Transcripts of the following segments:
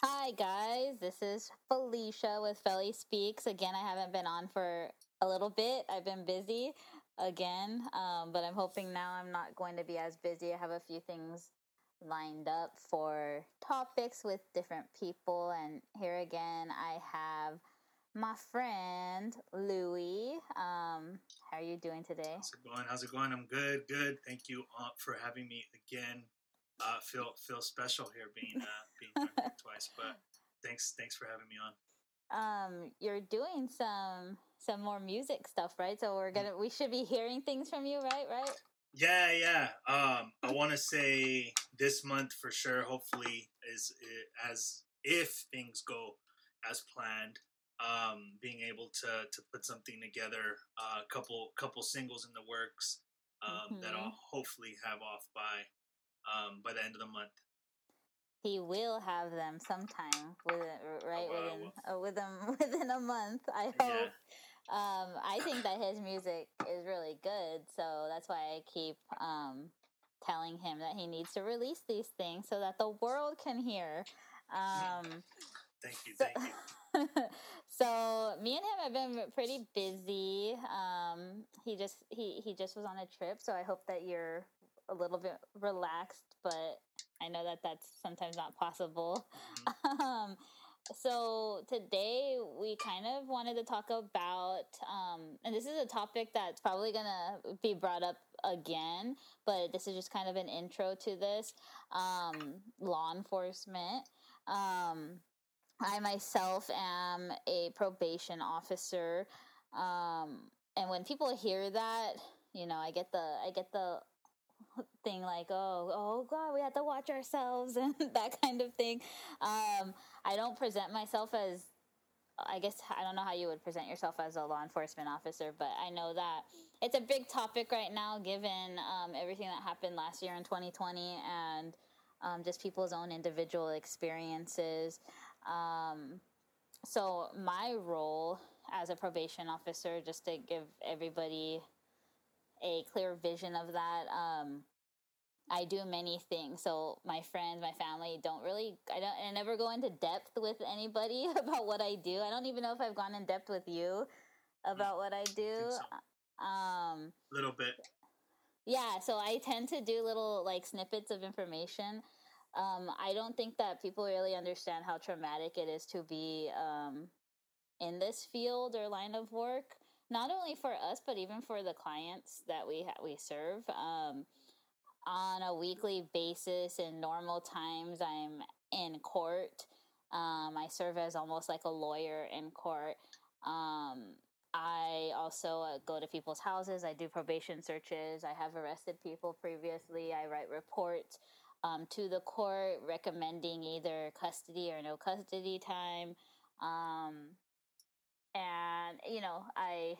Hi, guys. This is Felicia with Felly Speaks. Again, I haven't been on for a little bit. I've been busy again, um, but I'm hoping now I'm not going to be as busy. I have a few things lined up for topics with different people. And here again, I have my friend Louie. Um, how are you doing today? How's it going? How's it going? I'm good, good. Thank you uh, for having me again. Uh, feel feel special here being uh, being here twice, but thanks thanks for having me on. Um, you're doing some some more music stuff, right? So we're gonna we should be hearing things from you, right? Right? Yeah, yeah. Um, I want to say this month for sure. Hopefully, is as if things go as planned um, being able to to put something together, a uh, couple couple singles in the works um, mm-hmm. that I'll hopefully have off by um, by the end of the month. He will have them sometime within right within uh, within within a month. I hope. Yeah. Um, I think that his music is really good, so that's why I keep um, telling him that he needs to release these things so that the world can hear. Um, thank you, thank so, you. so me and him have been pretty busy. Um, he just he he just was on a trip, so I hope that you're a little bit relaxed. But I know that that's sometimes not possible. Mm-hmm. Um, so today we kind of wanted to talk about, um, and this is a topic that's probably gonna be brought up again, but this is just kind of an intro to this um, law enforcement. Um, I myself am a probation officer. Um, and when people hear that, you know, I get the I get the thing like, oh, oh God, we have to watch ourselves and that kind of thing. Um, I don't present myself as, I guess, I don't know how you would present yourself as a law enforcement officer, but I know that it's a big topic right now given um, everything that happened last year in 2020 and um, just people's own individual experiences. Um, so my role as a probation officer, just to give everybody a clear vision of that, um, I do many things. So my friends, my family don't really, I don't, I never go into depth with anybody about what I do. I don't even know if I've gone in depth with you about what I do. So. Um, little bit. Yeah. So I tend to do little like snippets of information um, I don't think that people really understand how traumatic it is to be um, in this field or line of work. Not only for us, but even for the clients that we ha- we serve. Um, on a weekly basis, in normal times, I'm in court. Um, I serve as almost like a lawyer in court. Um, I also uh, go to people's houses. I do probation searches. I have arrested people previously. I write reports um, to the court recommending either custody or no custody time. Um, and, you know, I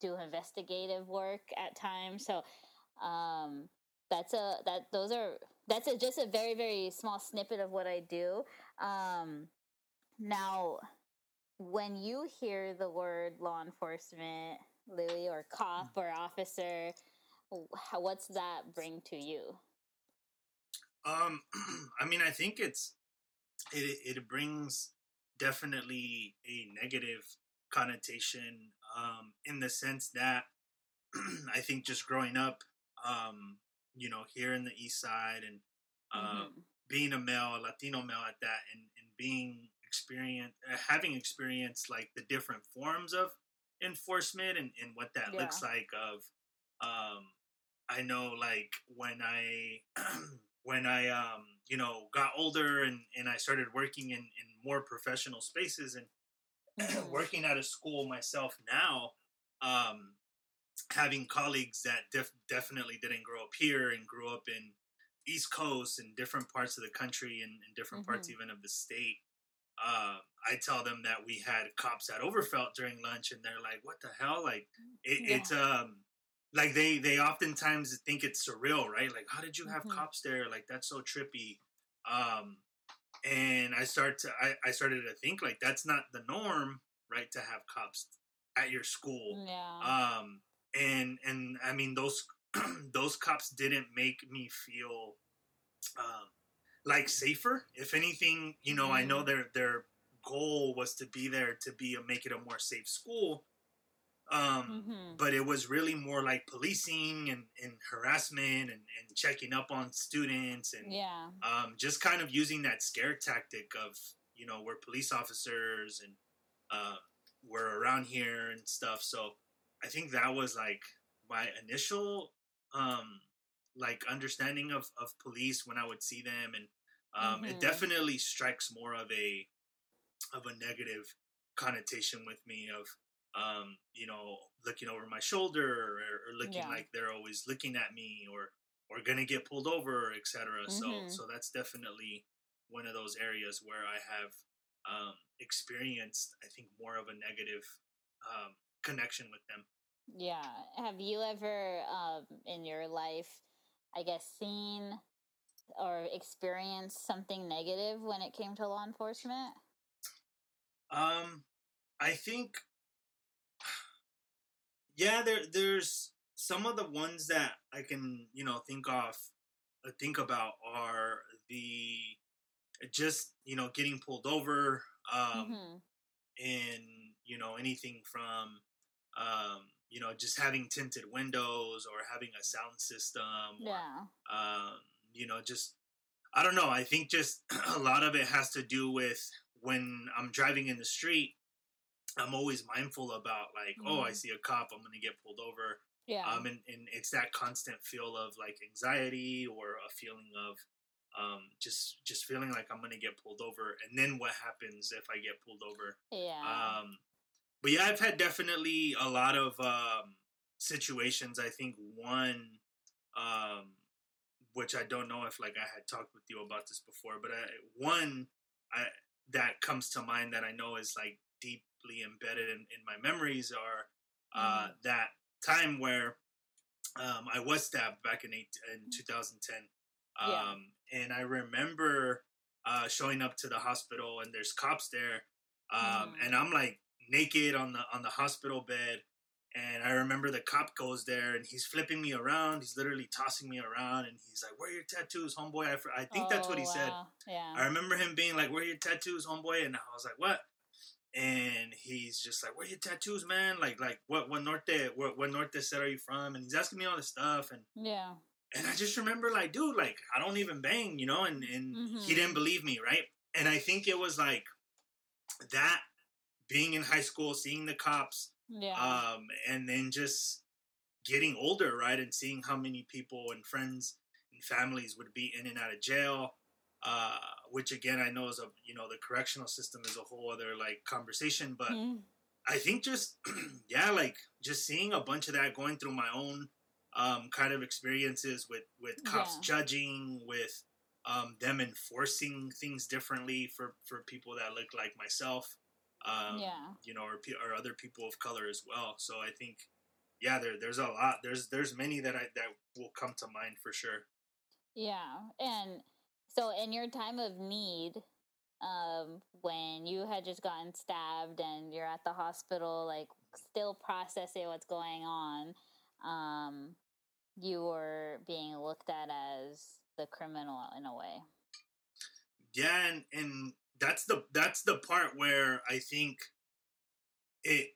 do investigative work at times. So um, that's a, that, those are, that's a, just a very, very small snippet of what I do. Um, now, when you hear the word law enforcement, Louie, or cop or officer, what's that bring to you? Um, I mean, I think it's it it brings definitely a negative connotation um, in the sense that I think just growing up, um, you know, here in the East Side and uh, mm-hmm. being a male, a Latino male at that, and and being experience uh, having experienced like the different forms of enforcement and, and what that yeah. looks like of um i know like when i when I, um, you know, got older and, and I started working in, in more professional spaces and mm-hmm. working at a school myself now, um, having colleagues that def- definitely didn't grow up here and grew up in East Coast and different parts of the country and, and different mm-hmm. parts even of the state. Uh, I tell them that we had cops at Overfelt during lunch, and they're like, "What the hell?" Like, it, yeah. it's um, like they they oftentimes think it's surreal, right? Like, how did you have mm-hmm. cops there? Like, that's so trippy. Um, and I start to I, I started to think like that's not the norm, right? To have cops at your school. Yeah. Um, and and I mean those those cops didn't make me feel um like safer. If anything, you know, I know their their goal was to be there to be a, make it a more safe school. Um, hmm but it was really more like policing and, and harassment and, and checking up on students and Yeah. um, just kind of using that scare tactic of you know we're police officers and uh, we're around here and stuff so i think that was like my initial um, like understanding of, of police when i would see them and um, it Mhm. definitely strikes more of a of a negative connotation with me of um, you know looking over my shoulder or, or looking Yeah. like they're always looking at me or or gonna get pulled over etc so Mhm. so that's definitely one of those areas where i have um, experienced i think more of a negative um, connection with them Yeah. Have you ever, um, in your life, I guess, seen or experienced something negative when it came to law enforcement? Um, I think, yeah, there there's some of the ones that I can you know think of, uh, think about are the just you know getting pulled over, um, hmm and you know anything from um you know just having tinted windows or having a sound system or Yeah. um, you know, just I don't know. I think just a lot of it has to do with when I'm driving in the street. I'm always mindful about like, oh, I Mhm. see a cop, I'm gonna get pulled over. Yeah. Um, and, and it's that constant feel of like anxiety or a feeling of um, just just feeling like I'm gonna get pulled over. And then what happens if I get pulled over? yeah. Um, but yeah, I've had definitely a lot of um, situations. I think one, um, which I don't know if like I had talked with you about this before, but I, one I, that comes to mind that I know is like deeply embedded in, in my memories are uh, that time where um, I was stabbed back in eight, in 2010, um, Yeah. and I remember uh, showing up to the hospital and there's cops there, um, Mhm. and I'm like naked on the on the hospital bed, and I remember the cop goes there and he's flipping me around, he's literally tossing me around, and he's like, "Where are your tattoos, homeboy?" I, I think that's what he Oh, said. Yeah. I remember him being like, "Where are your tattoos, homeboy?" And I was like, "What?" And he's just like, "Where are your tattoos, man? Like, like what what norte what what norte set are you from?" And he's asking me all this stuff, and yeah. and I just remember like, dude, like I don't even bang, you know, and and he Mhm. didn't believe me, right? And I think it was like that being in high school, seeing the cops, Yeah. um, and then just getting older, right, and seeing how many people and friends and families would be in and out of jail, uh, which again I know is a you know the correctional system is a whole other like conversation, but Mhm. I think just yeah, like just seeing a bunch of that going through my own um, kind of experiences with with cops Yeah. judging, with um, them enforcing things differently for for people that look like myself, um, yeah. you know, or, or other people of color as well. So I think yeah, there there's a lot. There's there's many that I that will come to mind for sure. Yeah. And so in your time of need, um, when you had just gotten stabbed and you're at the hospital, like still processing what's going on, um, you were being looked at as the criminal in a way. Yeah, and, and that's the that's the part where I think it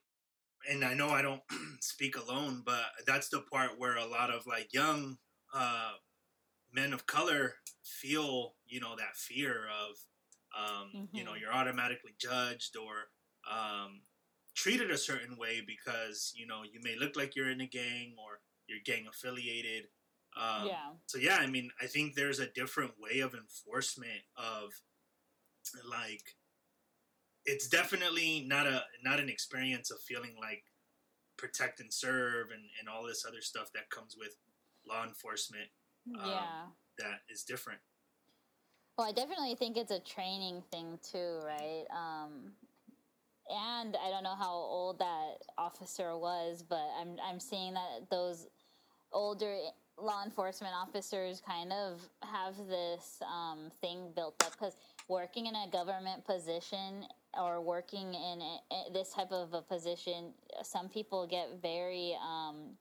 and I know I don't speak alone, but that's the part where a lot of like young uh, men of color feel, you know, that fear of, um, you know, Mhm. you're automatically judged or um, treated a certain way because you know you may look like you're in a gang or you're gang affiliated. Um, yeah. so yeah, I mean, I think there's a different way of enforcement of like it's definitely not a not an experience of feeling like protect and serve and, and all this other stuff that comes with law enforcement um, yeah. that is different. Well, I definitely think it's a training thing too, right? Um, and I don't know how old that officer was, but I'm I'm seeing that those older law enforcement officers kind of have this um, thing built up because working in a government position or working in a, this type of a position, some people get very um,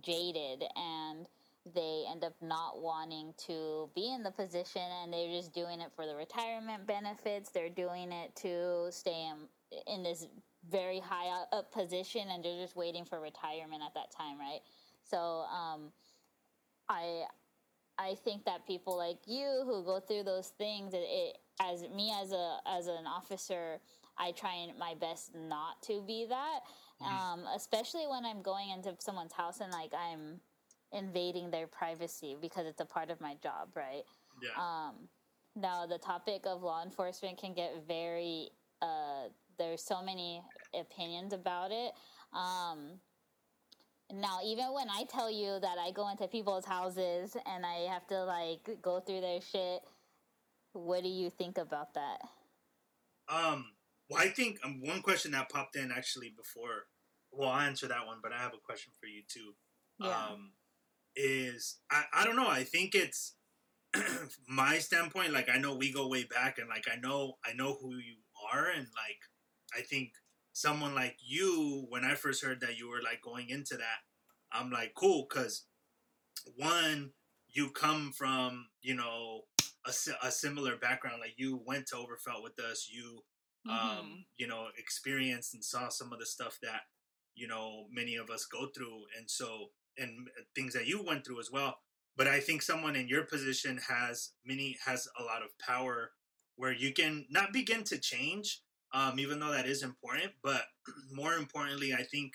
jaded and they end up not wanting to be in the position and they're just doing it for the retirement benefits. They're doing it to stay in, in this very high up position and they're just waiting for retirement at that time, right? So, um, I, I think that people like you who go through those things, it, it as me as a as an officer, I try my best not to be that. Mm-hmm. Um, especially when I'm going into someone's house and like I'm invading their privacy because it's a part of my job, right? Yeah. Um, now the topic of law enforcement can get very. Uh, there's so many opinions about it. Um, now, even when I tell you that I go into people's houses and I have to like go through their shit, what do you think about that? Um, well, I think um, one question that popped in actually before. Well, I'll answer that one, but I have a question for you too. Yeah. Um, is I, I don't know. I think it's my standpoint. Like I know we go way back, and like I know I know who you are, and like I think someone like you, when I first heard that you were like going into that, I'm like cool because one, you come from you know a, a similar background. Like you went to Overfelt with us. You mm-hmm. um you know experienced and saw some of the stuff that you know many of us go through, and so and things that you went through as well. But I think someone in your position has many has a lot of power where you can not begin to change, um, even though that is important. But more importantly, I think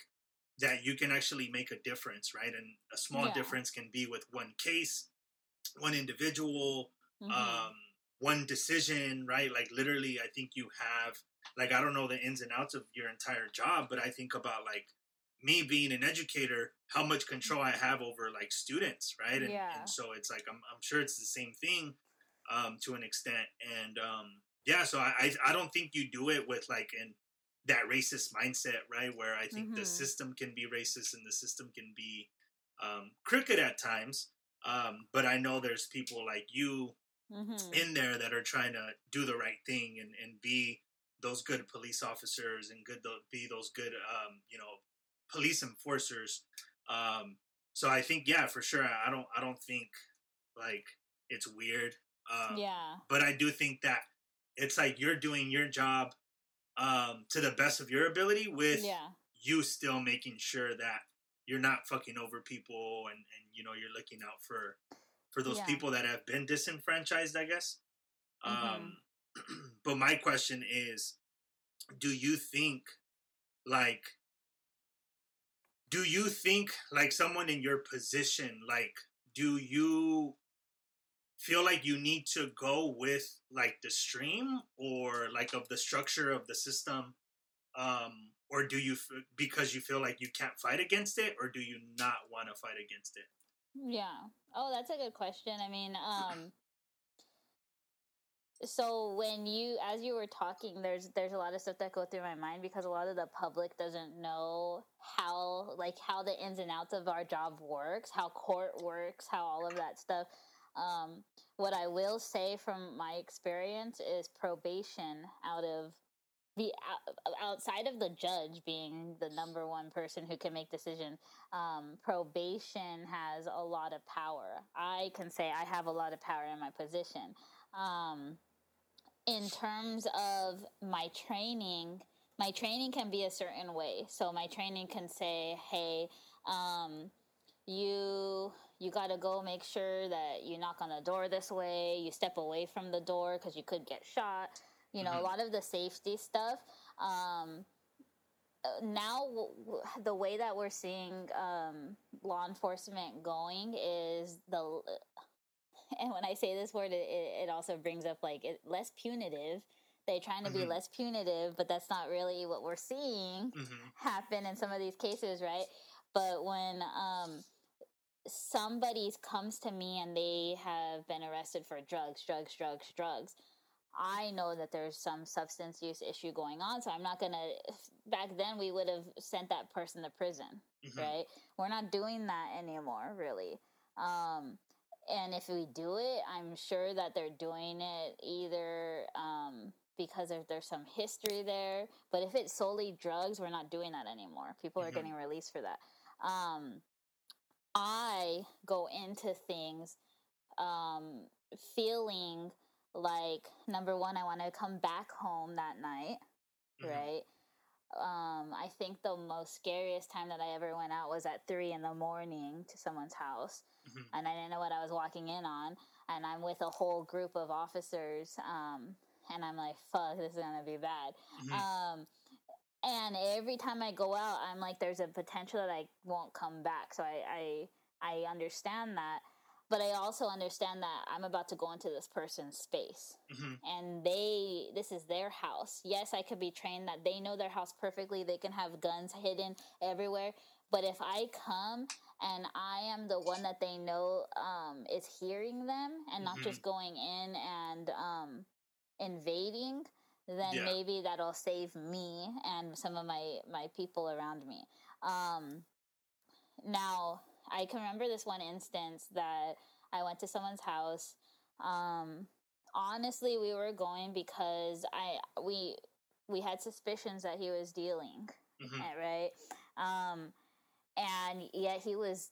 that you can actually make a difference, right? And a small yeah. difference can be with one case, one individual, mm-hmm. um, one decision, right? Like literally, I think you have like I don't know the ins and outs of your entire job, but I think about like me being an educator, how much control I have over like students, right? And, yeah. and so it's like I'm, I'm sure it's the same thing um, to an extent. And um, yeah, so I, I, don't think you do it with like in that racist mindset, right? Where I think mm-hmm. the system can be racist and the system can be um, crooked at times. Um, but I know there's people like you mm-hmm. in there that are trying to do the right thing and, and be those good police officers and good be those good um, you know police enforcers. Um, so I think yeah, for sure. I don't I don't think like it's weird. Um, yeah. But I do think that it's like you're doing your job um, to the best of your ability with yeah. you still making sure that you're not fucking over people and, and you know you're looking out for for those yeah. people that have been disenfranchised i guess mm-hmm. um but my question is do you think like do you think like someone in your position like do you feel like you need to go with like the stream or like of the structure of the system um or do you because you feel like you can't fight against it or do you not want to fight against it yeah. Oh that's a good question. I mean um so when you as you were talking there's there's a lot of stuff that go through my mind because a lot of the public doesn't know how like how the ins and outs of our job works how court works how all of that stuff. Um, what i will say from my experience is probation out of the outside of the judge being the number one person who can make decision um, probation has a lot of power i can say i have a lot of power in my position um, in terms of my training, my training can be a certain way. So my training can say, "Hey, um, you you got to go make sure that you knock on the door this way. You step away from the door because you could get shot. You know, mm-hmm. a lot of the safety stuff." Um, now the way that we're seeing um, law enforcement going is the and when I say this word, it, it also brings up like it, less punitive. They're trying to mm-hmm. be less punitive, but that's not really what we're seeing mm-hmm. happen in some of these cases, right? But when um, somebody comes to me and they have been arrested for drugs, drugs, drugs, drugs, I know that there's some substance use issue going on. So I'm not going to, back then we would have sent that person to prison, mm-hmm. right? We're not doing that anymore, really. Um, and if we do it, I'm sure that they're doing it either um, because there's some history there. But if it's solely drugs, we're not doing that anymore. People are mm-hmm. getting released for that. Um, I go into things um, feeling like number one, I want to come back home that night, Mhm. right? Um, I think the most scariest time that I ever went out was at three in the morning to someone's house, Mhm. and I didn't know what I was walking in on, and I'm with a whole group of officers, um, and I'm like, "Fuck, this is gonna be bad." Mhm. Um, and every time I go out, I'm like, there's a potential that I won't come back. So I, I, I understand that, but I also understand that I'm about to go into this person's space, Mhm. and they, this is their house. Yes, I could be trained that they know their house perfectly. They can have guns hidden everywhere. But if I come and I am the one that they know um, is hearing them and not Mhm. just going in and um, invading, then Yeah. maybe that'll save me and some of my my people around me. Um, now I can remember this one instance that I went to someone's house. Um, honestly, we were going because I we we had suspicions that he was dealing, Mhm. eh, right? Um, and yet he was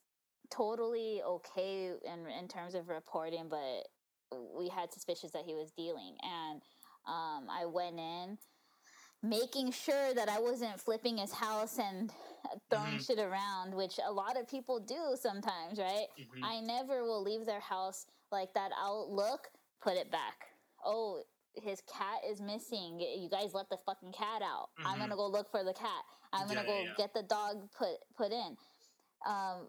totally okay in in terms of reporting, but we had suspicions that he was dealing, and um, I went in making sure that I wasn't flipping his house and throwing Mhm. shit around, which a lot of people do sometimes, right? Mhm. I never will leave their house like that. I'll look, put it back. Oh, his cat is missing. You guys let the fucking cat out. I'm Mhm. gonna go look for the cat. I'm gonna go yeah, yeah. get the dog put put in. Um,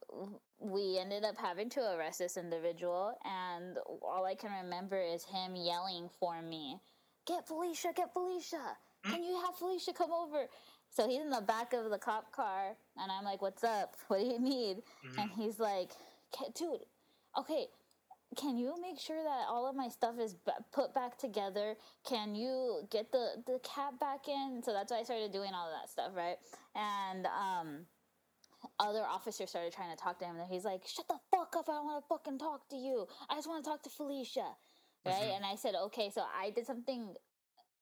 we ended up having to arrest this individual, and all I can remember is him yelling for me, "Get Felicia! Get Felicia! Can you have Felicia come over?" So he's in the back of the cop car, and I'm like, "What's up? What do you need?" Mhm. And he's like, "Dude, okay." Can you make sure that all of my stuff is b- put back together? Can you get the the cat back in? So that's why I started doing all of that stuff, right? And um, other officers started trying to talk to him, and he's like, "Shut the fuck up! I don't want to fucking talk to you. I just want to talk to Felicia." Right? Mhm. And I said, "Okay." So I did something.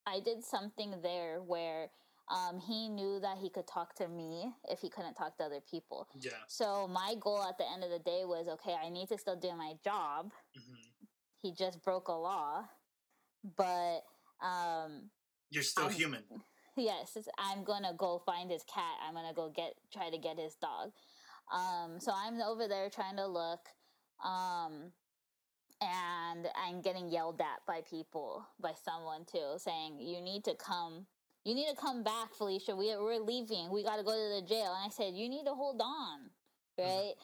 I did something there where um, he knew that he could talk to me if he couldn't talk to other people. Yeah. So my goal at the end of the day was, okay, I need to still do my job. Mhm. He just broke a law, but um, You're still I'm- human. yes, I'm gonna go find his cat. I'm gonna go get try to get his dog. Um, so I'm over there trying to look, um, and I'm getting yelled at by people, by someone too, saying you need to come. You need to come back, Felicia. We we're leaving. We got to go to the jail. And I said, you need to hold on, right?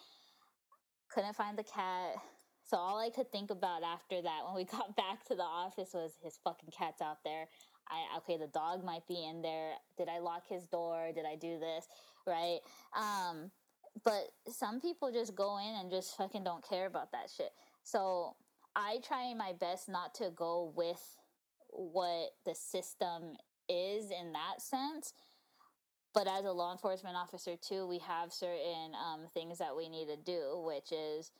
Couldn't find the cat. So all I could think about after that, when we got back to the office, was his fucking cat's out there. I okay, the dog might be in there. Did I lock his door? Did I do this? Right? Um, but some people just go in and just fucking don't care about that shit. So I try my best not to go with what the system is in that sense. But as a law enforcement officer too, we have certain um, things that we need to do, which is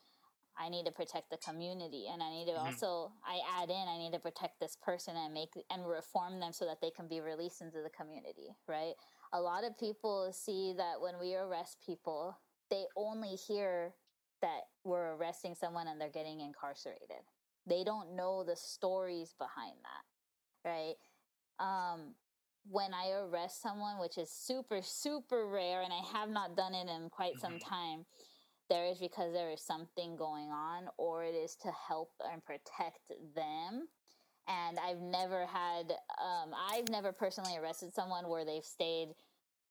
I need to protect the community, and I need to Mhm. also I add in I need to protect this person and make and reform them so that they can be released into the community. Right? A lot of people see that when we arrest people, they only hear that we're arresting someone and they're getting incarcerated. They don't know the stories behind that, right? Um, when I arrest someone, which is super, super rare, and I have not done it in quite some Mhm. time, there is because there is something going on, or it is to help and protect them. And I've never had, um, I've never personally arrested someone where they've stayed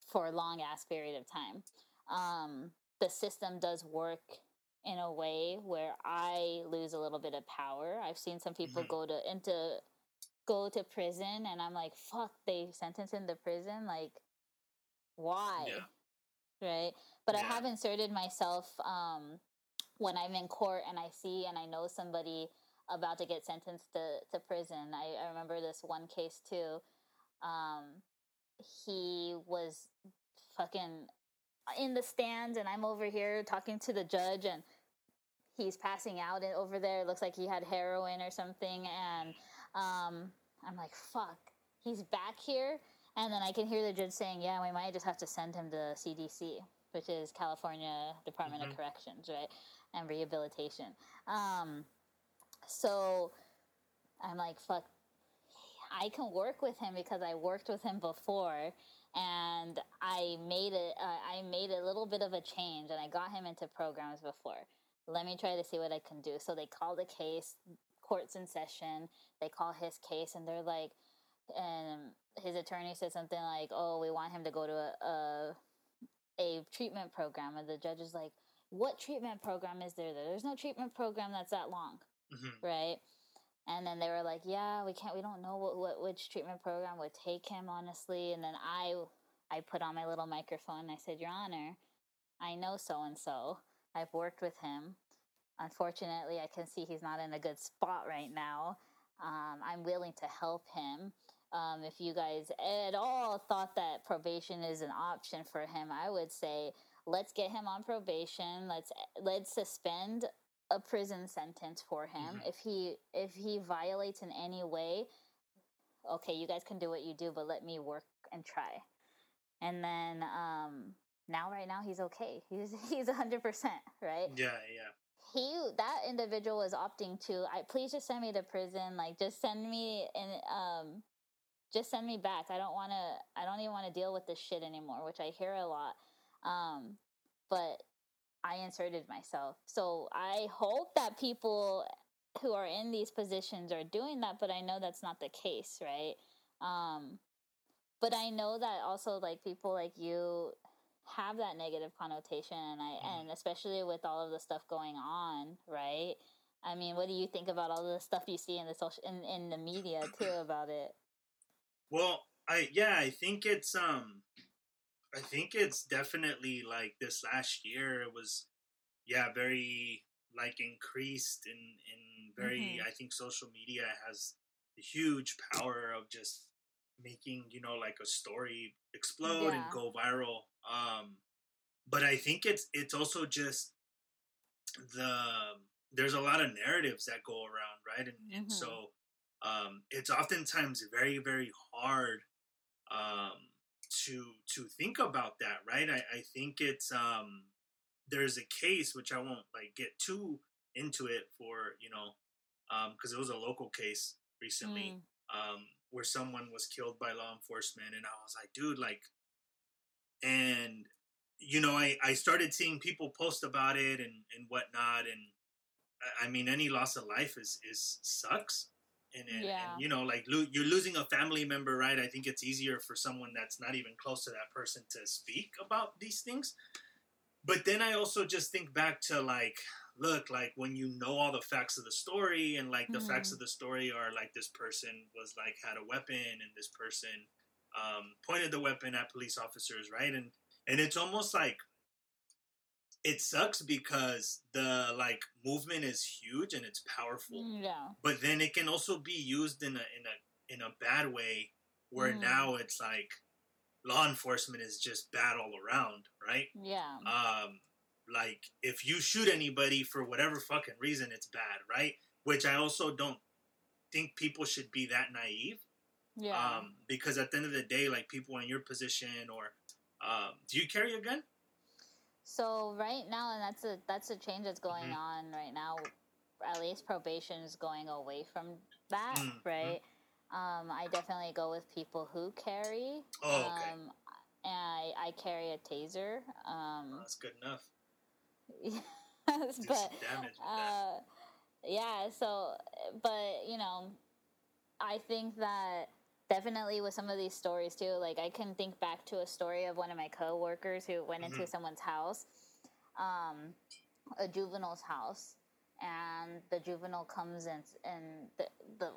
for a long ass period of time. Um, the system does work in a way where I lose a little bit of power. I've seen some people Mhm. go to into go to prison, and I'm like, fuck, they sentenced him to prison. Like, why? Yeah. Right? But I have inserted myself um, when I'm in court and I see and I know somebody about to get sentenced to, to prison. I, I remember this one case too. Um, he was fucking in the stands, and I'm over here talking to the judge, and he's passing out in- over there. It looks like he had heroin or something, and um, I'm like, "Fuck!" He's back here, and then I can hear the judge saying, "Yeah, we might just have to send him to CDC." which is California Department Mhm. of Corrections, right, and Rehabilitation. Um, so I'm like, fuck, I can work with him because I worked with him before, and I made it. Uh, I made a little bit of a change, and I got him into programs before. Let me try to see what I can do. So they call the case, courts in session. They call his case, and they're like, and his attorney said something like, "Oh, we want him to go to a a, a treatment program," and the judge is like, "What treatment program is there? There's no treatment program that's that long." hmm right? And then they were like, "Yeah, we can't. We don't know what, what which treatment program would take him, honestly." And then I, I put on my little microphone. and I said, "Your Honor, I know so and so. I've worked with him. Unfortunately, I can see he's not in a good spot right now. Um, I'm willing to help him. Um, if you guys at all thought that probation is an option for him, I would say." Let's get him on probation. Let's let's suspend a prison sentence for him. Mhm. If he if he violates in any way, okay, you guys can do what you do, but let me work and try. And then um now right now he's okay. He's he's 100%, right? Yeah, yeah. He that individual was opting to I please just send me to prison, like just send me and um just send me back. I don't want to I don't even want to deal with this shit anymore, which I hear a lot. Um but I inserted myself. So I hope that people who are in these positions are doing that, but I know that's not the case, right? Um, but I know that also like people like you have that negative connotation, and I Mhm. and especially with all of the stuff going on, right? I mean, what do you think about all the stuff you see in the social in, in the media too about it? Well, I yeah, I think it's um I think it's definitely like this last year it was yeah, very like increased in in very Mhm. I think social media has a huge power of just making, you know, like a story explode Yeah. and go viral. Um but I think it's it's also just the there's a lot of narratives that go around, right? And, and Mhm. so um, it's oftentimes very very hard um, to to think about that, right? I, I think it's um, there's a case which I won't like get too into it for you know um because it was a local case recently Mm. um, where someone was killed by law enforcement, and I was like, dude, like, and you know, I I started seeing people post about it and and whatnot, and I- mean, any loss of life is is sucks. And, and, Yeah. and you know, like lo- you're losing a family member, right? I think it's easier for someone that's not even close to that person to speak about these things. But then I also just think back to like, look, like when you know all the facts of the story, and like the facts Mhm. of the story are like this person was like had a weapon, and this person um, pointed the weapon at police officers, right? And and it's almost like it sucks because the like movement is huge and it's powerful Mm, Yeah. but then it can also be used in a in a in a bad way where Mhm. now it's like law enforcement is just bad all around right Yeah. um like if you shoot anybody for whatever fucking reason it's bad right which i also don't think people should be that naive yeah. um because at the end of the day like people in your position or um do you carry a gun So right now, and that's a that's a change that's going Mhm. on right now. At least probation is going away from that, Mhm. right? Um, I definitely go with people who carry. Oh, okay. Um, and I, I carry a taser. Um, that's good enough yes, but some damage with that. uh, yeah. So, but you know, I think that definitely with some of these stories too. Like I can think back to a story of one of my coworkers who went into Mhm. someone's house, um, a juvenile's house, and the juvenile comes in, and the the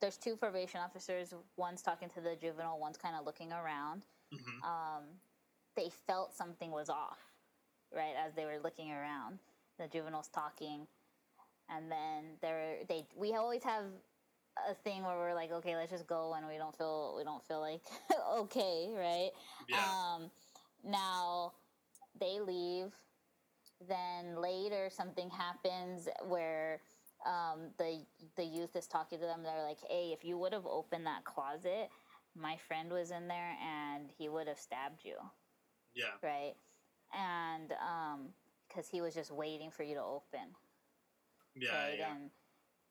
there's two probation officers. One's talking to the juvenile. One's kind of looking around. Mhm. Um, they felt something was off, right? As they were looking around, the juvenile's talking, and then there they we always have a thing where we're like, okay, let's just go when we don't feel we don't feel like okay, right? yeah Um, now they leave. Then later something happens where um, the the youth is talking to them. They're like, "Hey, if you would have opened that closet, my friend was in there and he would have stabbed you." yeah right? And um because he was just waiting for you to open. Yeah, right yeah. and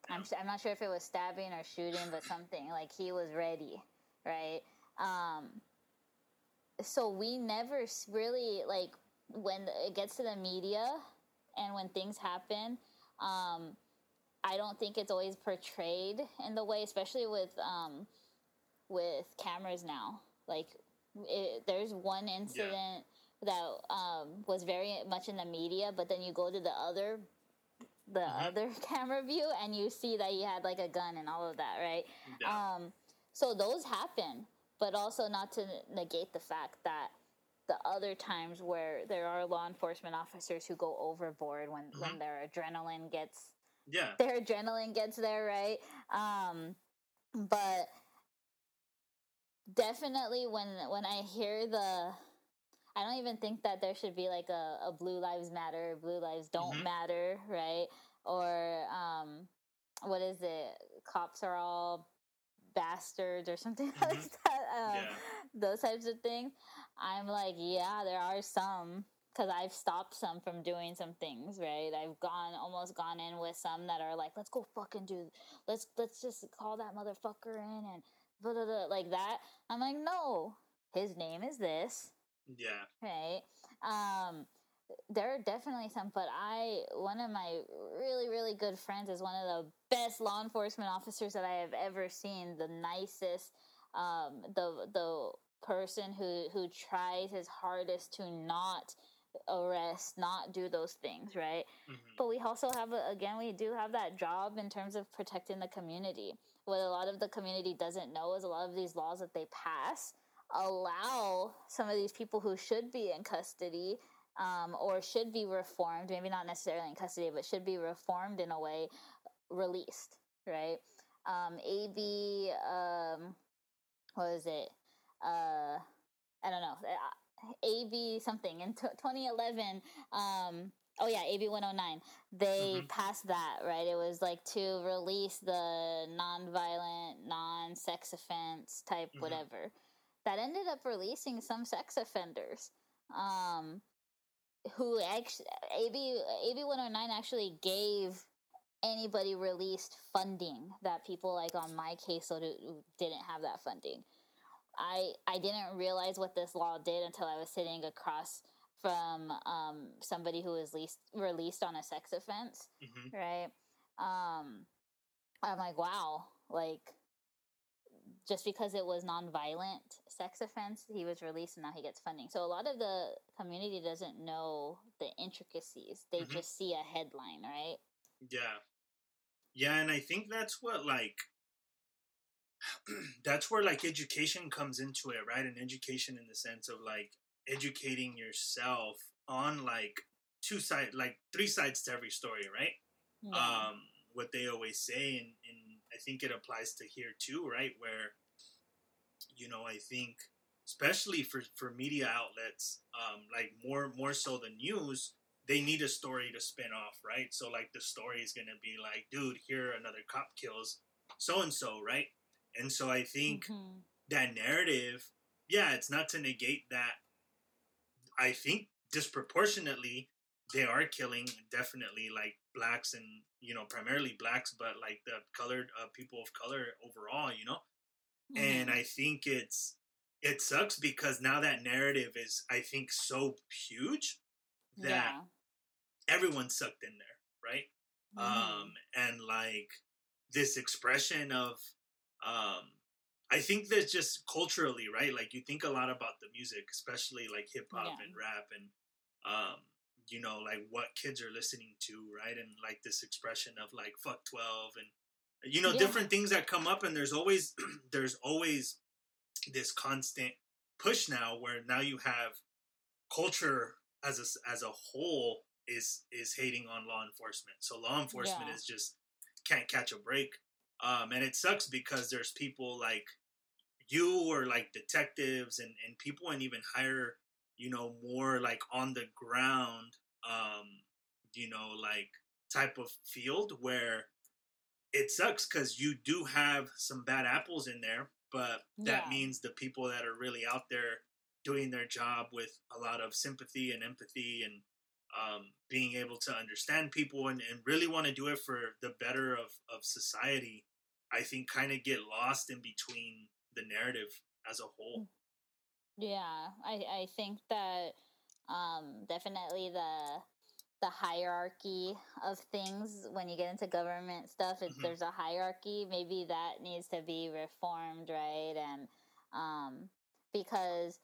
I'm, I'm not sure if it was stabbing or shooting but something like he was ready right? Um so we never really like when it gets to the media and when things happen um i don't think it's always portrayed in the way especially with um with cameras now. Like it, there's one incident that um was very much in the media but then you go to the other the Mhm. other camera view and you see that he had like a gun and all of that right yeah. um, so those happen, but also not to negate the fact that the other times where there are law enforcement officers who go overboard when when Mhm. their adrenaline gets yeah. their adrenaline gets there, right? Um, but definitely when when I hear the I don't even think that there should be like a, a blue lives matter, blue lives don't Mhm. matter, right? Or um what is it? Cops are all bastards or something like Mhm. that. Um, Yeah. Those types of things. I'm like, yeah, there are some because I've stopped some from doing some things, right? I've gone almost gone in with some that are like, let's go fucking do, let's let's just call that motherfucker in and blah, blah, blah, like that. I'm like, no, his name is this, Yeah. right? Um, there are definitely some, but I one of my really really good friends is one of the best law enforcement officers that I have ever seen. The nicest, um, the the person who who tries his hardest to not arrest, not do those things, right? hmm But we also have, a, again, we do have that job in terms of protecting the community. What a lot of the community doesn't know is a lot of these laws that they pass allow some of these people who should be in custody um, or should be reformed, maybe not necessarily in custody, but should be reformed in a way, released, right? Um, AB, um, what is it? Uh, I don't know. Uh, AB something in t- 2011. Um, oh yeah, AB 109. They Mhm. passed that, right? It was like to release the non-violent, non-sex offense type Mhm. whatever. That ended up releasing some sex offenders. Um, who actually AB AB 109 actually gave anybody released funding that people like on my caseload who didn't have that funding. I I didn't realize what this law did until I was sitting across from um, somebody who was least, released on a sex offense, hmm right? Um, I'm like, wow, like just because it was nonviolent sex offense, he was released and now he gets funding. So a lot of the community doesn't know the intricacies; they Mhm. just see a headline, right? Yeah. Yeah, and I think that's what like that's where like education comes into it, right? And education in the sense of like educating yourself on like two side like three sides to every story, right? Yeah. um, what they always say, and, and I think it applies to here too, right? Where, you know, I think especially for, for media outlets, um, like more more so than news, they need a story to spin off, right? So like the story is gonna be like, dude, here another cop kills so and so, right? And so I think Mhm. that narrative, yeah, it's not to negate that. I think disproportionately they are killing definitely like blacks and you know primarily blacks, but like the colored uh, people of color overall, you know. And Mhm. I think it's it sucks because now that narrative is I think so huge that yeah. everyone's sucked in there, right? Mhm. um and like this expression of um i think there's just culturally right like you think a lot about the music especially like hip hop Yeah. and rap and um you know like what kids are listening to right and like this expression of like fuck 12 and you know Yeah. different things that come up and there's always there's always this constant push now where now you have culture as a, as a whole is is hating on law enforcement. So law enforcement Yeah. is just can't catch a break. Um, and it sucks because there's people like you or like detectives and, and people and even higher, you know, more like on the ground, um, you know, like type of field where it sucks because you do have some bad apples in there, but that Yeah. means the people that are really out there doing their job with a lot of sympathy and empathy and um, being able to understand people and, and really want to do it for the better of, of society, I think kind of get lost in between the narrative as a whole. Yeah, I, I think that um, definitely the the hierarchy of things when you get into government stuff if Mhm. there's a hierarchy maybe that needs to be reformed right and um, because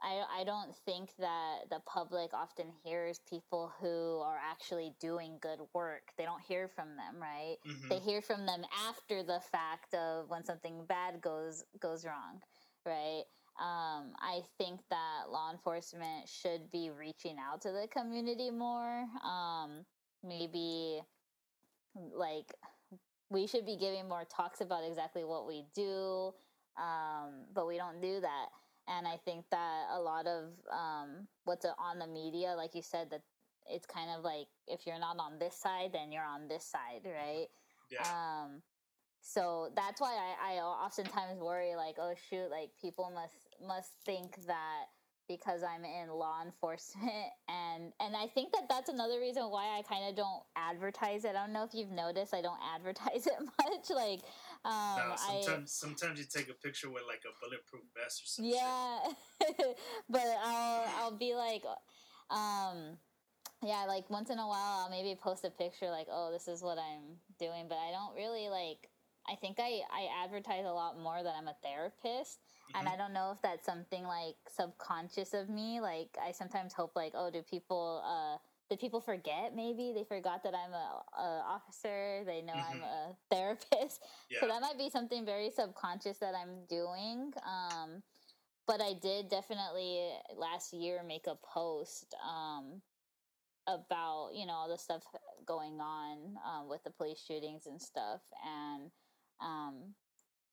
I, I don't think that the public often hears people who are actually doing good work they don't hear from them right Mhm. they hear from them after the fact of when something bad goes goes wrong right um, i think that law enforcement should be reaching out to the community more. Um, maybe like we should be giving more talks about exactly what we do um, but we don't do that. And i think that a lot of um, what's on the media like you said that it's kind of like if you're not on this side then you're on this side right? Yeah. So that's why I, I oftentimes worry like oh shoot like people must must think that because i'm in law enforcement and and i think that that's another reason why i kind of don't advertise it i don't know if you've noticed i don't advertise it much like um no, I, sometimes sometimes you take a picture with like a bulletproof vest or something. yeah but i'll i'll be like um yeah like once in a while i'll maybe post a picture like oh this is what i'm doing but i don't really like i think i i advertise a lot more that i'm a therapist and Mhm. i don't know if that's something like subconscious of me like i sometimes hope like oh do people uh did people forget maybe they forgot that i'm a, a officer they know i'm Mhm. a therapist yeah. so that might be something very subconscious that I'm doing. Um, but I did definitely last year make a post um, about you know all the stuff going on um, with the police shootings and stuff, and um,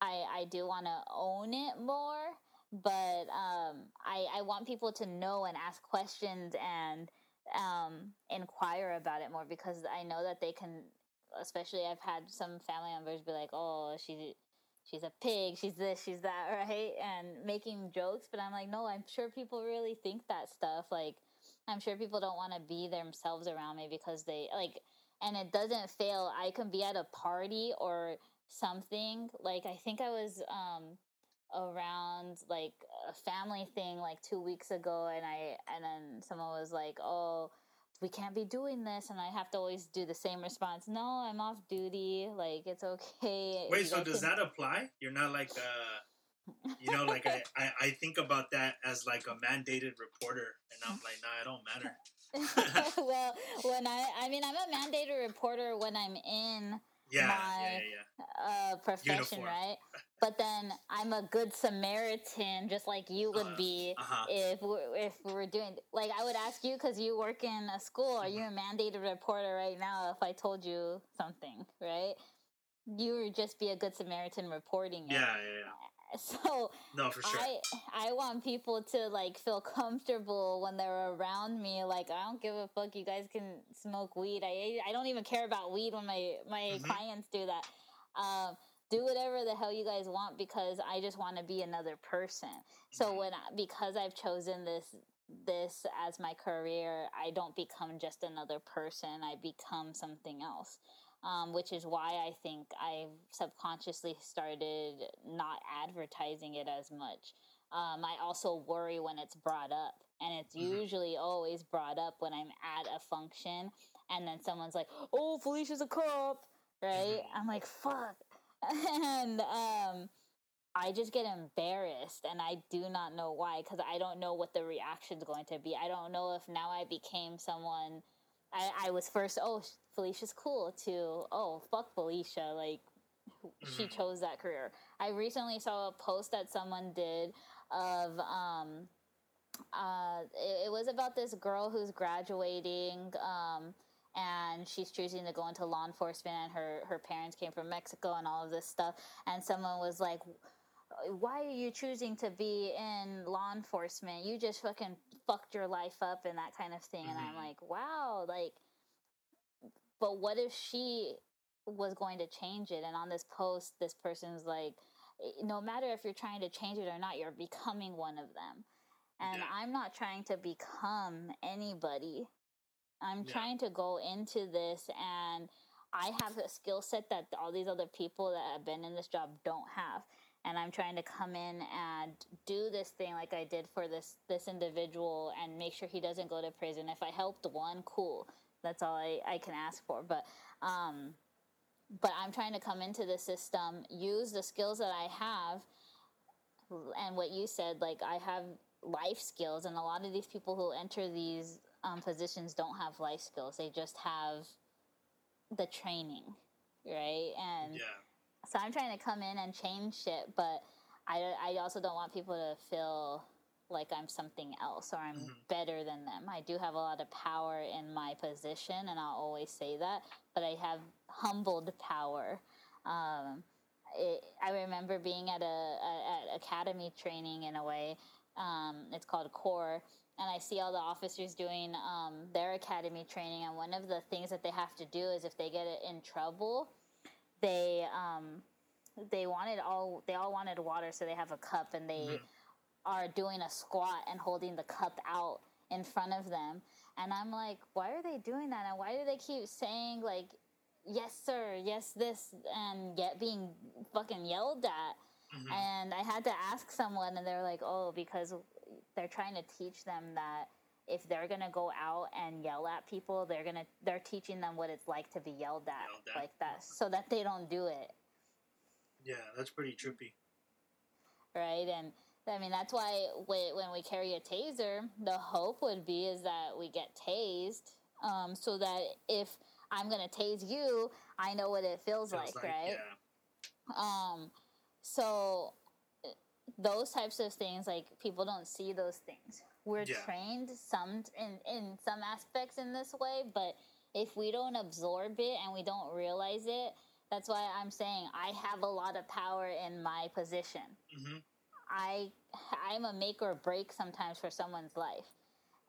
I I do want to own it more. But um, I I want people to know and ask questions and um, inquire about it more because I know that they can especially I've had some family members be like, "Oh, she's she's a pig, she's this, she's that," right? And making jokes, but I'm like, "No, I'm sure people really think that stuff. Like, I'm sure people don't want to be themselves around me because they like and it doesn't fail. I can be at a party or something. Like I think I was um around like a family thing like 2 weeks ago and I and then someone was like, "Oh, we can't be doing this and i have to always do the same response no i'm off duty like it's okay Wait, You so does can- that apply? You're not like uh you know, like I, I, I think about that as like a mandated reporter and I'm like, nah, it don't matter. well when i i mean i'm a mandated reporter when i'm in Yeah, yeah, My- yeah, yeah. uh profession Uniform. right but then i'm a good samaritan just like you would Uh, be Uh-huh. if we're, if we're doing like i would ask you because you work in a school are you a mandated reporter right now if i told you something right you would just be a good samaritan reporting it Yeah, yeah, yeah. so No, for sure. i i want people to like feel comfortable when they're around me. Like i don't give a fuck. You guys can smoke weed. I i don't even care about weed when my my Mhm. clients do that. Um do whatever the hell you guys want because i just want to be another person. So Mhm. when I, because i've chosen this this as my career i don't become just another person. I become something else um, which is why i think i've subconsciously started not advertising it as much um, i also worry when it's brought up and it's Mhm. usually always brought up when i'm at a function and then someone's like oh felicia's a cop right Mhm. i'm like fuck and um I just get embarrassed and I do not know why because I don't know what the reaction's going to be. I don't know if now I became someone I, I was first, oh, Felicia's cool to, oh, fuck Felicia. Like, she Mhm. chose that career. I recently saw a post that someone did of, um, uh, it, it was about this girl who's graduating, um, and she's choosing to go into law enforcement and her, her parents came from Mexico and all of this stuff. And someone was like, why are you choosing to be in law enforcement? You just fucking fucked your life up and that kind of thing. And I'm Mhm. like, wow, like, but what if she was going to change it? And on this post, this person's like, "Eh, no matter if you're trying to change it or not, you're becoming one of them. And Yeah. I'm not trying to become anybody. I'm Yeah. trying to go into this and I have a skill set that all these other people that have been in this job don't have. And I'm trying to come in and do this thing like I did for this this individual and make sure he doesn't go to prison. If I helped one, cool. That's all I, I can ask for. But um but I'm trying to come into the system, use the skills that I have and what you said, like I have life skills, and a lot of these people who enter these um, positions don't have life skills. They just have the training, right? And Yeah. So I'm trying to come in and change shit, but I, I also don't want people to feel like I'm something else or I'm Mhm. better than them. I do have a lot of power in my position, and I'll always say that, but I have humbled power. Um, it, I remember being at a, a at academy training in a way. Um, it's called core, and I see all the officers doing um, their academy training. And one of the things that they have to do is if they get in trouble, they um, they wanted all they all wanted water, so they have a cup and they Mhm. are doing a squat and holding the cup out in front of them. And I'm like, why are they doing that? And why do they keep saying like, yes sir, yes this, and yet being fucking yelled at? Mhm. And I had to ask someone, and they're like, oh, because they're trying to teach them that if they're gonna go out and yell at people, they're gonna they're teaching them what it's like to be yelled at, Yelled at. like that, so that they don't do it, Yeah, that's pretty trippy. right? And I mean that's why whe- when we carry a taser, the hope would be is that we get tased, um, so that if I'm gonna tase you, I know what it feels, Feels like, right? Yeah. Um, so those types of things, like people don't see those things. We're Yeah. trained some in in some aspects in this way, but if we don't absorb it and we don't realize it, that's why I'm saying I have a lot of power in my position. hmm I I'm a make or break sometimes for someone's life.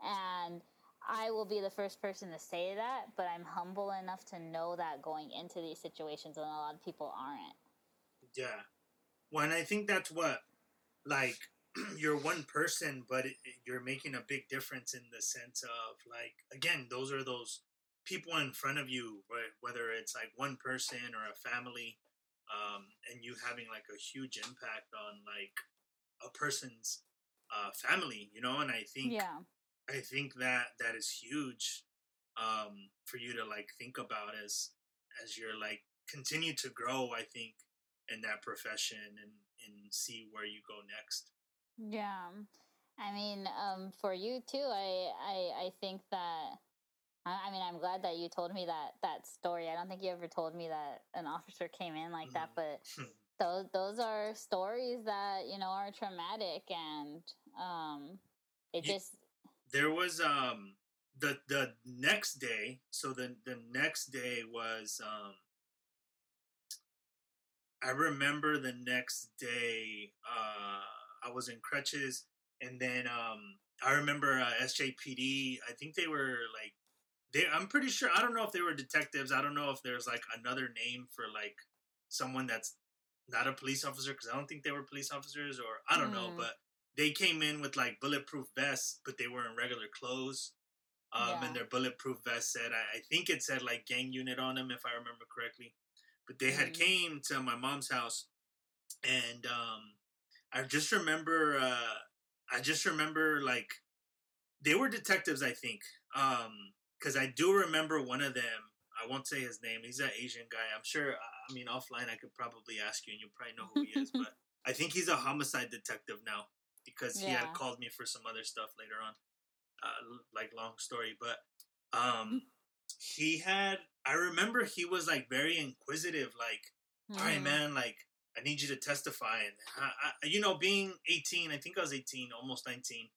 And I will be the first person to say that, but I'm humble enough to know that going into these situations and a lot of people aren't. Yeah. Well, and I think that's what, like, you're one person, but it, you're making a big difference in the sense of, like, again, those are those people in front of you? Whether it's like one person or a family, um, and you having like a huge impact on like a person's uh, family, you know. And I think Yeah. I think that that is huge um, for you to like think about as as you're like continue to grow. I think in that profession and and see where you go next. Yeah. I mean, um, for you too, I, I, I think that, I, I mean, I'm glad that you told me that, that story. I don't think you ever told me that an officer came in like that, but those, those are stories that, you know, are traumatic and, um, it Ye- just, there was um the the next day. So the the next day was um. I remember the next day. Uh, I was in crutches, and then um, I remember uh, SJPD. I think they were like they. I'm pretty sure. I don't know if they were detectives. I don't know if there's like another name for like someone that's not a police officer because I don't think they were police officers or I don't know, Mm. but they came in with like bulletproof vests, but they were in regular clothes. Um, Yeah. And their bulletproof vest said, I, I think it said like gang unit on them, if I remember correctly. But they had Mhm. came to my mom's house, and um, I just remember, uh, I just remember like they were detectives, I think, because I do remember one of them. I won't say his name. He's an Asian guy. I'm sure. I mean, offline, I could probably ask you, and you probably know who he is. but I think he's a homicide detective now because he had called me for some other stuff later on. Uh, like long story, but um, he had. I remember he was like very inquisitive. Like, all right, Mhm. man, like I need you to testify. And I, I, you know, being 18, I think I was 18, almost 19,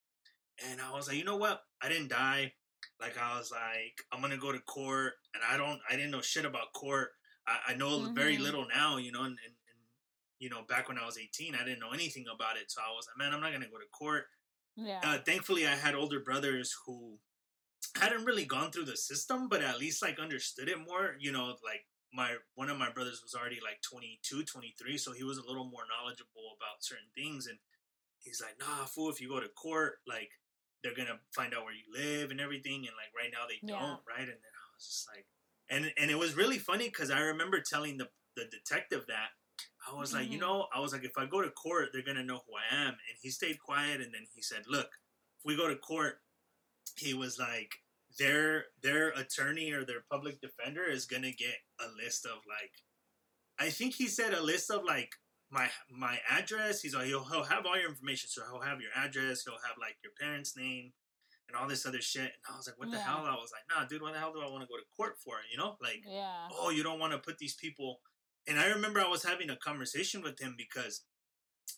and I was like, you know what? I didn't die. Like I was like, I'm gonna go to court, and I don't, I didn't know shit about court. I, I know very Mhm. little now, you know, and, and, and you know, back when I was 18, I didn't know anything about it. So I was like, man, I'm not gonna go to court. yeah. Uh, thankfully, I had older brothers who hadn't really gone through the system, but at least like understood it more. You know, like my one of my brothers was already like 22, 23, so he was a little more knowledgeable about certain things. And he's like, nah, fool, if you go to court, like they're gonna find out where you live and everything, and like right now they Yeah. don't, right? And then I was just like, and and it was really funny because I remember telling the the detective that I was like, you Mhm. know, I was like, if I go to court, they're gonna know who I am, and he stayed quiet, and then he said, look, if we go to court, he was like. Their their attorney or their public defender is gonna get a list of like, I think he said a list of like my my address. He's like he'll, he'll have all your information, so he'll have your address. He'll have like your parents' name and all this other shit. And I was like, what the Yeah. hell? I was like, nah, dude, what the hell do I want to go to court for? You know, like, Yeah. oh, you don't want to put these people. And I remember I was having a conversation with him because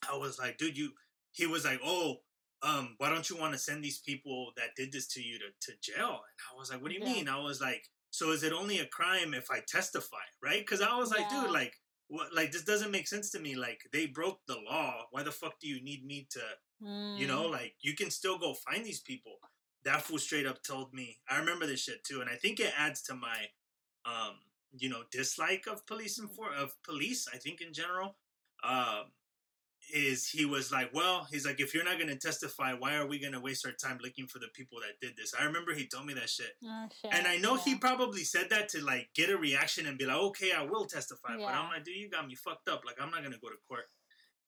I was like, dude, you. He was like, oh. Um, why don't you want to send these people that did this to you to, to jail? And I was like, what do you Yeah. mean? I was like, so is it only a crime if I testify, right? Because I was like, dude, like, what? Like, this doesn't make sense to me. Like, they broke the law. Why the fuck do you need me to? You know, Mm. like, you can still go find these people. That fool straight up told me. I remember this shit too, and I think it adds to my, um, you know, dislike of police and for of police. I think in general, um, is he was like, well, he's like, if you're not gonna testify, why are we gonna waste our time looking for the people that did this? I remember he told me that shit. Oh, shit. And I know he probably said that to like get a reaction and be like, okay, I will testify. But I'm like, dude, you got me fucked up. Like, I'm not gonna go to court.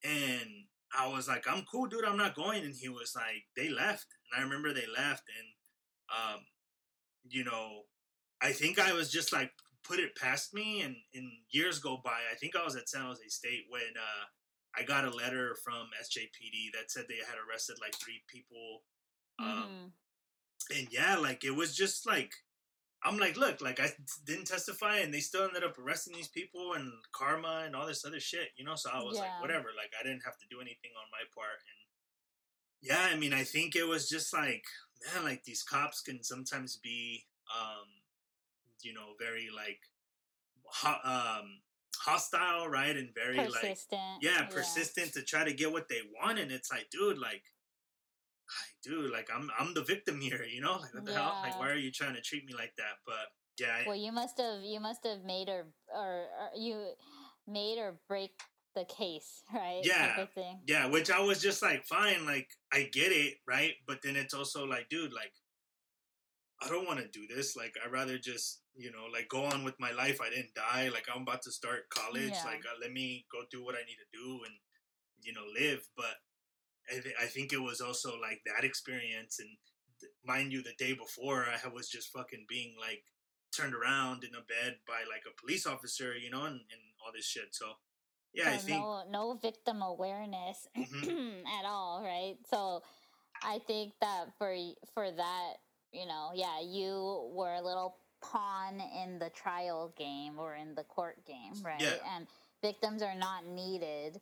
And I was like, I'm cool, dude. I'm not going. And he was like, they left. And I remember they left. And, um, you know, I think I was just like, put it past me. And, and years go by. I think I was at San Jose State when uh, I got a letter from SJPD that said they had arrested like three people. Um, Mhm. and yeah, like it was just like I'm like, look, like I didn't testify, and they still ended up arresting these people and karma and all this other shit, you know. So I was Yeah. like, whatever, like I didn't have to do anything on my part, and yeah, I mean, I think it was just like, man, like these cops can sometimes be, um, you know, very like, ho- um, hostile, right, and very like persistent. yeah, persistent to try to get what they want, and it's like, dude, like, like, dude, like I'm I'm the victim here, you know, like what the hell, like why are you trying to treat me like that? But yeah, I- Well, you must have you must have made or or, or you made or break the case, right? Yeah. Yeah, which I was just like, fine, like I get it, right? But then it's also like, dude, like I don't want to do this. Like I'd rather just, you know, like go on with my life. I didn't die. Like I'm about to start college. Yeah. Like uh, let me go do what I need to do and you know live. But I, th- I think it was also like that experience and th- mind you, the day before I was just fucking being like turned around in a bed by like a police officer, you know, and, and all this shit. So yeah, I think no no victim awareness Mhm. at all, right? So I think that for for that, you know, yeah, you were a little pawn in the trial game or in the court game, right? Yeah. And victims are not needed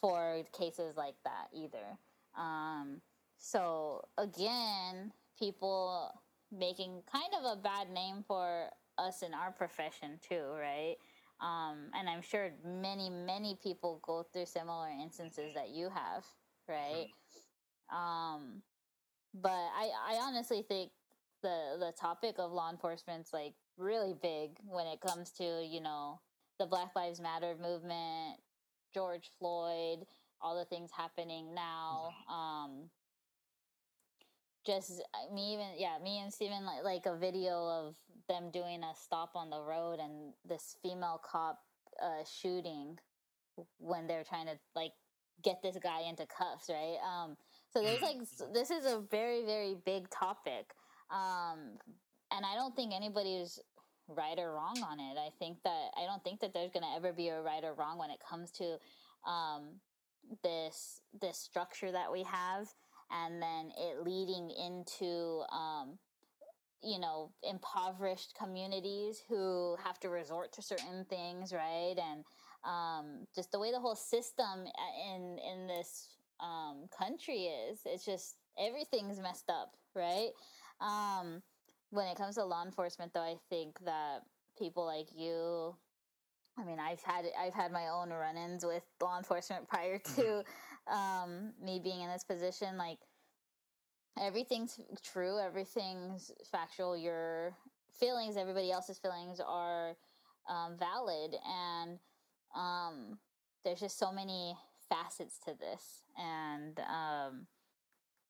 for cases like that either. Um, so again, people making kind of a bad name for us in our profession too, right? Um, and I'm sure many, many people go through similar instances that you have, right? Um, but I, I honestly think the the topic of law enforcement's like really big when it comes to you know the Black Lives Matter movement, George Floyd, all the things happening now. Um, just me even yeah me and Steven like, like a video of them doing a stop on the road and this female cop uh, shooting when they're trying to like get this guy into cuffs right um so there's like this is a very very big topic um and i don't think anybody's right or wrong on it. I think that i don't think that there's going to ever be a right or wrong when it comes to um this this structure that we have and then it leading into um you know impoverished communities who have to resort to certain things right? And um just the way the whole system uh, in in this um country is it's just everything's messed up right um when it comes to law enforcement though i think that people like you i mean i've had i've had my own run-ins with law enforcement prior to um me being in this position. Like everything's true everything's factual. Your feelings everybody else's feelings are um, valid. And um, there's just so many facets to this, and um,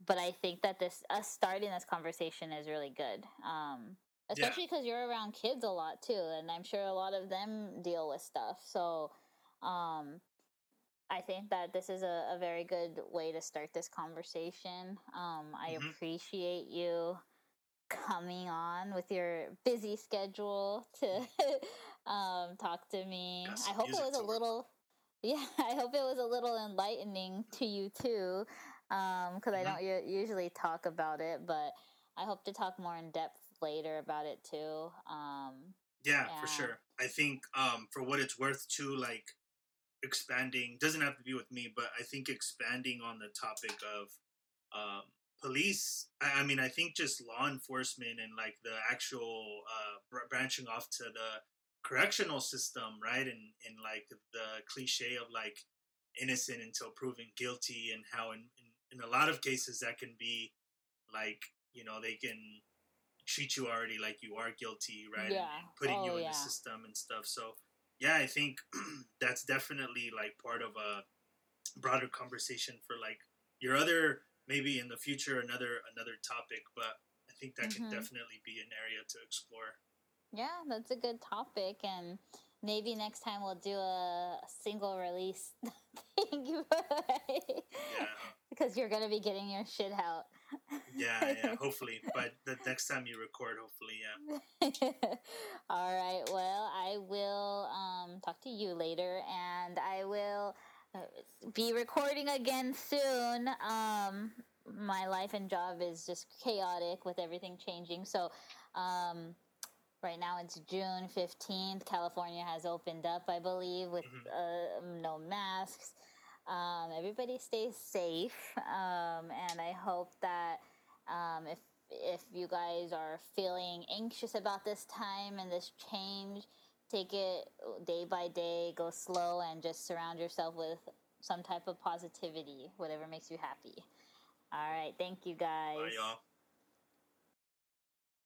but I think that this us starting this conversation is really good. Um, especially because you're around kids a lot too, and I'm sure a lot of them deal with stuff. So, um, I think that this is a, a very good way to start this conversation. Um, I Mhm. appreciate you coming on with your busy schedule to um, talk to me. I hope it was a little, yeah, I hope it was a little enlightening to you too, because I Mhm. don't u- usually talk about it, but I hope to talk more in depth later about it too. Um, Yeah, Yeah. for sure. I think um, for what it's worth, too, like expanding doesn't have to be with me, but I think expanding on the topic of um, police. I, I mean, I think just law enforcement and like the actual uh, br- branching off to the correctional system, right? And and like the cliche of like innocent until proven guilty, and how in, in a lot of cases that can be like you know they can treat you already like you are guilty, right? Yeah. And, putting Oh, you in yeah. the system and stuff. So yeah, I think that's definitely like part of a broader conversation for like your other maybe in the future another another topic, but I think that Mhm. can definitely be an area to explore. Yeah, that's a good topic, and maybe next time we'll do a single release thing Yeah. because you're gonna be getting your shit out. Yeah, yeah, hopefully. But the next time you record, hopefully, yeah. All right. Well, I will um, talk to you later, and I will uh, be recording again soon. Um, my life and job is just chaotic with everything changing. So, um, right now it's June 15th. California has opened up, I believe, with Mhm. uh, no masks. Um, everybody stays safe, um, and I hope that um, if if you guys are feeling anxious about this time and this change, take it day by day, go slow, and just surround yourself with some type of positivity, whatever makes you happy. All right, thank you guys. Bye, y'all.